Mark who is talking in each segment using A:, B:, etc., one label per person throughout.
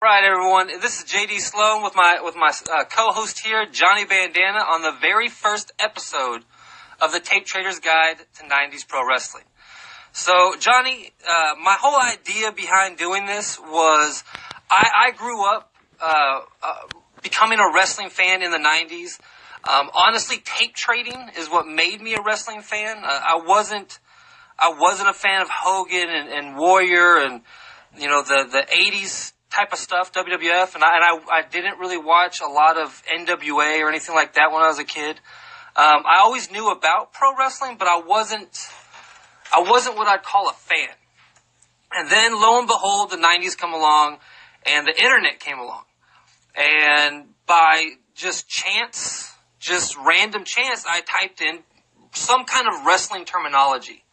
A: Right, everyone. This is JD Sloan with my with my uh, co-host here, Johnny Bandana, on the very first episode of the Tape Trader's Guide to '90s Pro Wrestling. So, Johnny, uh, my whole idea behind doing this was I, I grew up uh, uh becoming a wrestling fan in the '90s. Um, honestly, tape trading is what made me a wrestling fan. Uh, I wasn't I wasn't a fan of Hogan and, and Warrior and you know the the '80s type of stuff, WWF, and I, and I, I didn't really watch a lot of NWA or anything like that when I was a kid. Um, I always knew about pro wrestling, but I wasn't, I wasn't what I'd call a fan. And then lo and behold, the 90s come along and the internet came along. And by just chance, just random chance, I typed in some kind of wrestling terminology.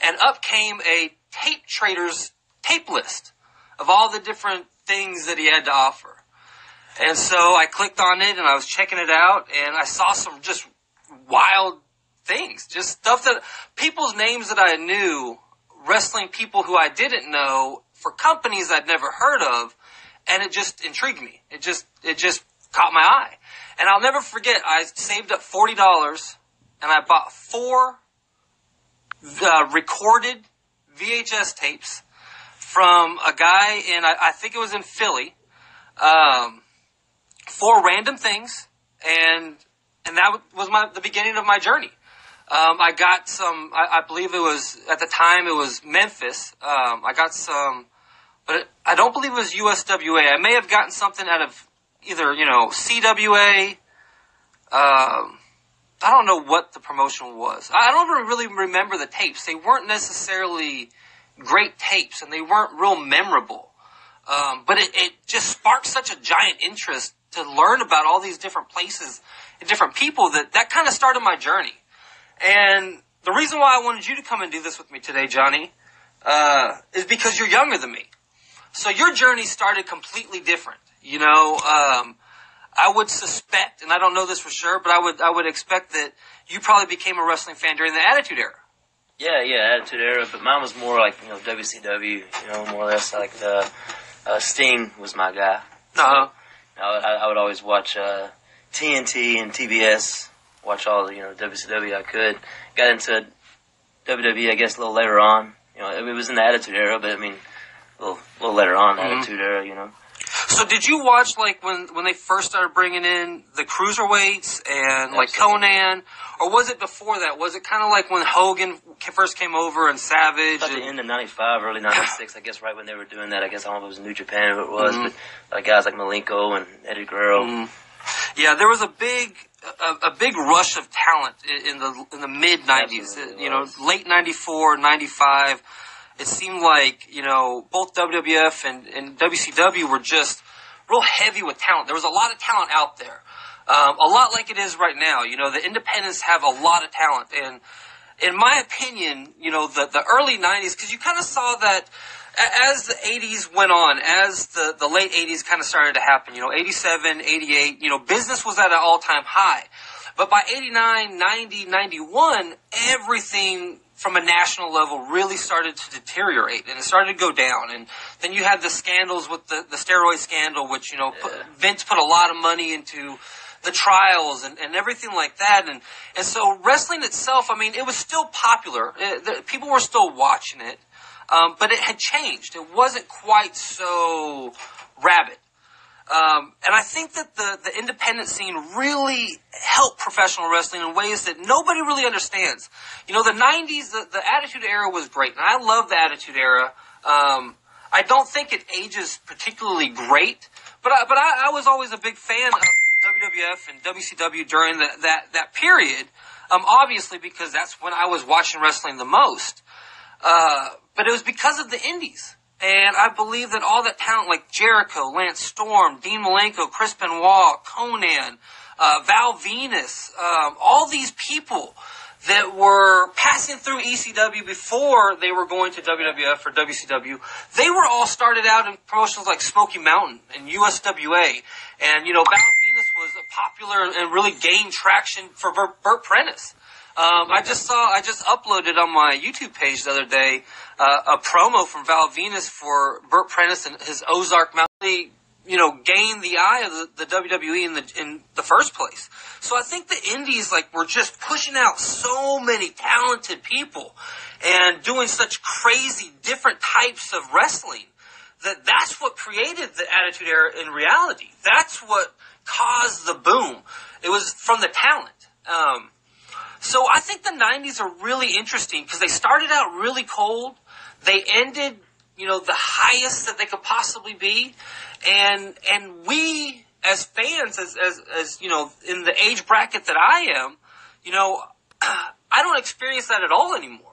A: And up came a tape trader's tape list of all the different things that he had to offer. And so I clicked on it and I was checking it out and I saw some just wild things, just stuff that people's names that I knew, wrestling people who I didn't know for companies I'd never heard of. And it just intrigued me. It just, it just caught my eye. And I'll never forget, I saved up $40 and I bought four uh, recorded VHS tapes from a guy in, I, I think it was in Philly, um, for random things, and and that was my the beginning of my journey. Um, I got some, I, I, believe it was at the time it was Memphis. Um, I got some, but it, I don't believe it was USWA. I may have gotten something out of either you know CWA. Um, I don't know what the promotion was. I don't really remember the tapes. They weren't necessarily great tapes and they weren't real memorable. Um, but it, it just sparked such a giant interest to learn about all these different places and different people that that kind of started my journey. And the reason why I wanted you to come and do this with me today, Johnny, uh, is because you're younger than me. So your journey started completely different. You know, um, I would suspect, and I don't know this for sure, but I would I would expect that you probably became a wrestling fan during the Attitude Era.
B: Yeah, yeah, Attitude Era, but mine was more like you know WCW, you know, more or less like the uh, Sting was my guy.
A: Uh huh.
B: I, I, would always watch uh, TNT and TBS, watch all the you know WCW I could. Got into WWE, I guess, a little later on. You know, it was in the Attitude Era, but I mean, a little, a little later on, mm-hmm. Attitude Era, you know.
A: So did you watch like when when they first started bringing in the cruiserweights and like Konnan, or was it before that? Was it kind of like when Hogan first came over and Savage?
B: At the end of '95, early '96, I guess, right when they were doing that. I guess I don't know if it was New Japan, if it was, mm-hmm. but uh, guys like Malenko and Eddie Guerrero.
A: Mm-hmm. Yeah, there was a big a, a, big rush of talent in the in the mid '90s. You know, late '94, '95 it seemed like, you know, both WWF and, and WCW were just real heavy with talent. There was a lot of talent out there. Um, a lot like it is right now. You know, the independents have a lot of talent. And in my opinion, you know, the, the early 90s, because you kind of saw that as the 80s went on, as the, the late 80s kind of started to happen, you know, 87, 88, you know, business was at an all time high. But by 89, 90, 91, everything from a national level really started to deteriorate and it started to go down. And then you had the scandals with the, the steroid scandal, which, you know, yeah. put, Vince put a lot of money into the trials and, and everything like that. And, and so wrestling itself, I mean, it was still popular. It, the, people were still watching it. Um, but it had changed. It wasn't quite so rabid. Um, and I think that the, the independent scene really helped professional wrestling in ways that nobody really understands. You know, the 90s, the, the Attitude Era was great, and I love the Attitude Era. Um, I don't think it ages particularly great, but I, but I, I was always a big fan of WWF and WCW during the, that, that period. Um, obviously because that's when I was watching wrestling the most. Uh, but it was because of the indies. And I believe that all that talent like Jericho, Lance Storm, Dean Malenko, Chris Benoit, Konnan, uh, Val Venis, um, all these people that were passing through ECW before they were going to WWF or WCW, they were all started out in promotions like Smoky Mountain and USWA. And, you know, Val Venis was popular and really gained traction for Bert Prentice. Um, I just saw, I just uploaded on my YouTube page the other day uh, a promo from Val Venis for Bert Prentice and his Ozark Mountain. you know, gain the eye of the, the WWE in the in the first place. So I think the indies like were just pushing out so many talented people and doing such crazy different types of wrestling that that's what created the Attitude Era in reality. That's what caused the boom. It was from the talent. Um, so I think the 90s are really interesting because they started out really cold. They ended, you know, the highest that they could possibly be. And, and we as fans, as, as, as, you know, in the age bracket that I am, you know, I don't experience that at all anymore.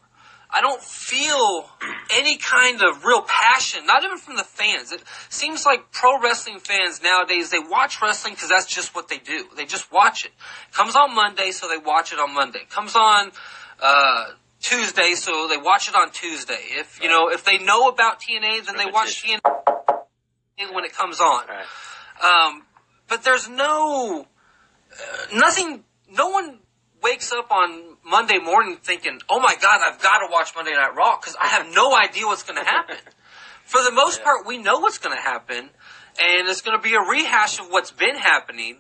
A: I don't feel any kind of real passion, not even from the fans. It seems like pro wrestling fans nowadays, they watch wrestling because that's just what they do. They just watch it. Comes on Monday, so they watch it on Monday. Comes on, uh, Tuesday, so they watch it on Tuesday. If, you know, if they know about TNA, then they watch TNA when it comes on. Um, but there's no, uh, nothing, no one wakes up on Monday morning thinking, "Oh my God, I've got to watch Monday Night Raw" because I have no idea what's going to happen. For the most
B: Yeah.
A: part, we know what's going to happen, and it's going to be a rehash of what's been happening,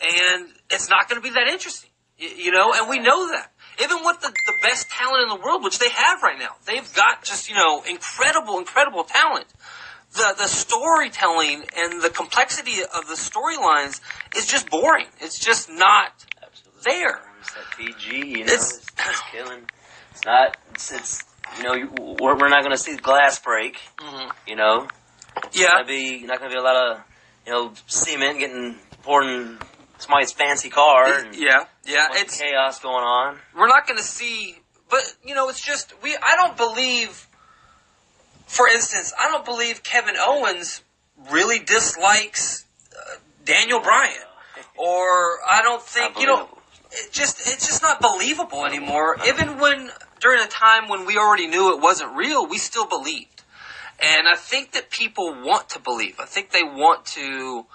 A: and it's not going to be that interesting, you know. And we know that. Even with the, the best talent in the world, which they have right now, they've got just you know incredible, incredible talent. The the storytelling and the complexity of the storylines is just boring. It's just not
B: Absolutely.
A: there.
B: It's that PG, you know,
A: It's-
B: it's, it's killing. It's not. It's, it's you know, you, we're, we're not going to see glass break.
A: Mhm.
B: You know,
A: Yeah,
B: gonna be not going to be a lot of you know cement getting poured in somebody's fancy car and
A: yeah, yeah. It's
B: chaos going on.
A: we're not going to see, but you know, it's just we. I don't believe. For instance, I don't believe Kevin Owens really dislikes uh, Daniel Bryan, or I don't think you know. It just it's just not believable anymore. Even when during a time when we already knew it wasn't real, we still believed. And I think that people want to believe. I think they want to,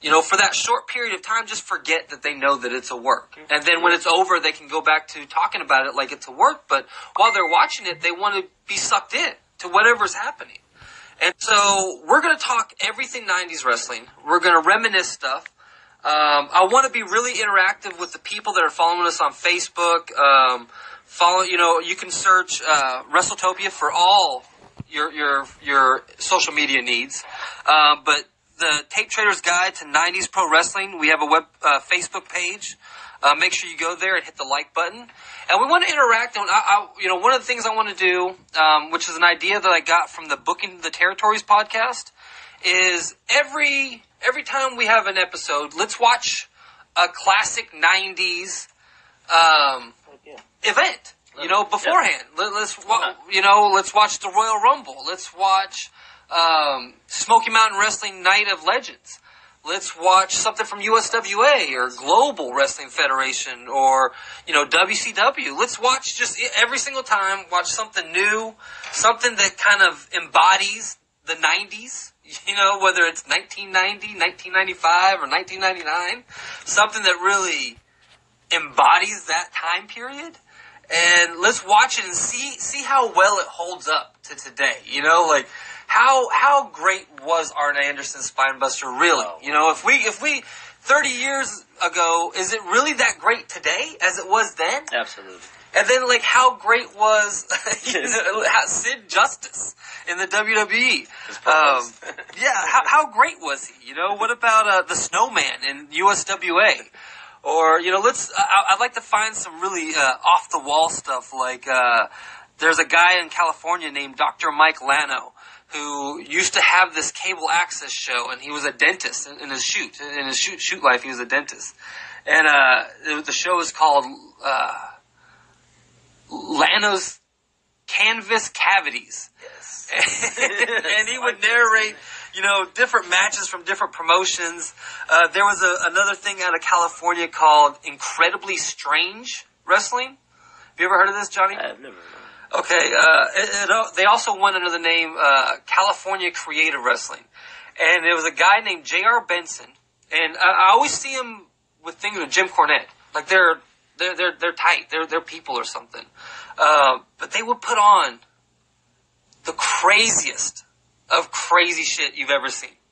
A: you know, for that short period of time, just forget that they know that it's a work. Mm-hmm. And then when it's over, they can go back to talking about it like it's a work. But while they're watching it, they want to be sucked in to whatever's happening. And so we're going to talk everything 90s wrestling. We're going to reminisce stuff. Um, I want to be really interactive with the people that are following us on Facebook. Um, follow, you know, you can search uh, WrestleTopia for all your your your social media needs. Uh, but the Tape Trader's Guide to '90s Pro Wrestling, we have a web uh, Facebook page. Uh, make sure you go there and hit the like button. And we want to interact. And I, I, you know, one of the things I want to do, um, which is an idea that I got from the Booking the Territories podcast, is every every time we have an episode, let's watch a classic '90s um,
B: Yeah.
A: event. You know, beforehand. Let, us wa- you know, let's watch the Royal Rumble. Let's watch um, Smoky Mountain Wrestling Night of Legends. Let's watch something from USWA or Global Wrestling Federation or you know WCW. Let's watch just every single time watch something new, something that kind of embodies the 90s. You know, whether it's 1990, 1995, or 1999, something that really embodies that time period and let's watch it and see see how well it holds up to today. You know, like how how great was Arn Anderson's Spinebuster really?
B: Oh.
A: You know, if we if we thirty years ago, is it really that great today as it was then?
B: Absolutely.
A: And then like how great was you know, Sid Justice in the WWE? Um, yeah, how, how great was he? You know, what about uh, the Snowman in USWA? Or you know, let's. I, I'd like to find some really uh, off the wall stuff. Like uh, there's a guy in California named Dr. Mike Lano who used to have this cable access show, and he was a dentist in, in his shoot. In his shoot shoot life, he was a dentist, and uh, it- the show is called uh, Lano's Canvas Cavities
B: yes.
A: and he would narrate, you know, different matches from different promotions. Uh, there was a, another thing out of California called Incredibly Strange Wrestling. Have you ever heard of this, Johnny?
B: I've never.
A: Okay, uh, it, it, they also went under the name uh, California Creative Wrestling, and there was a guy named J.R. Benson, and I, I always see him with things with Jim Cornette, like they're they're they're they're tight, they're they're people or something, uh, but they would put on the craziest of crazy shit you've ever seen.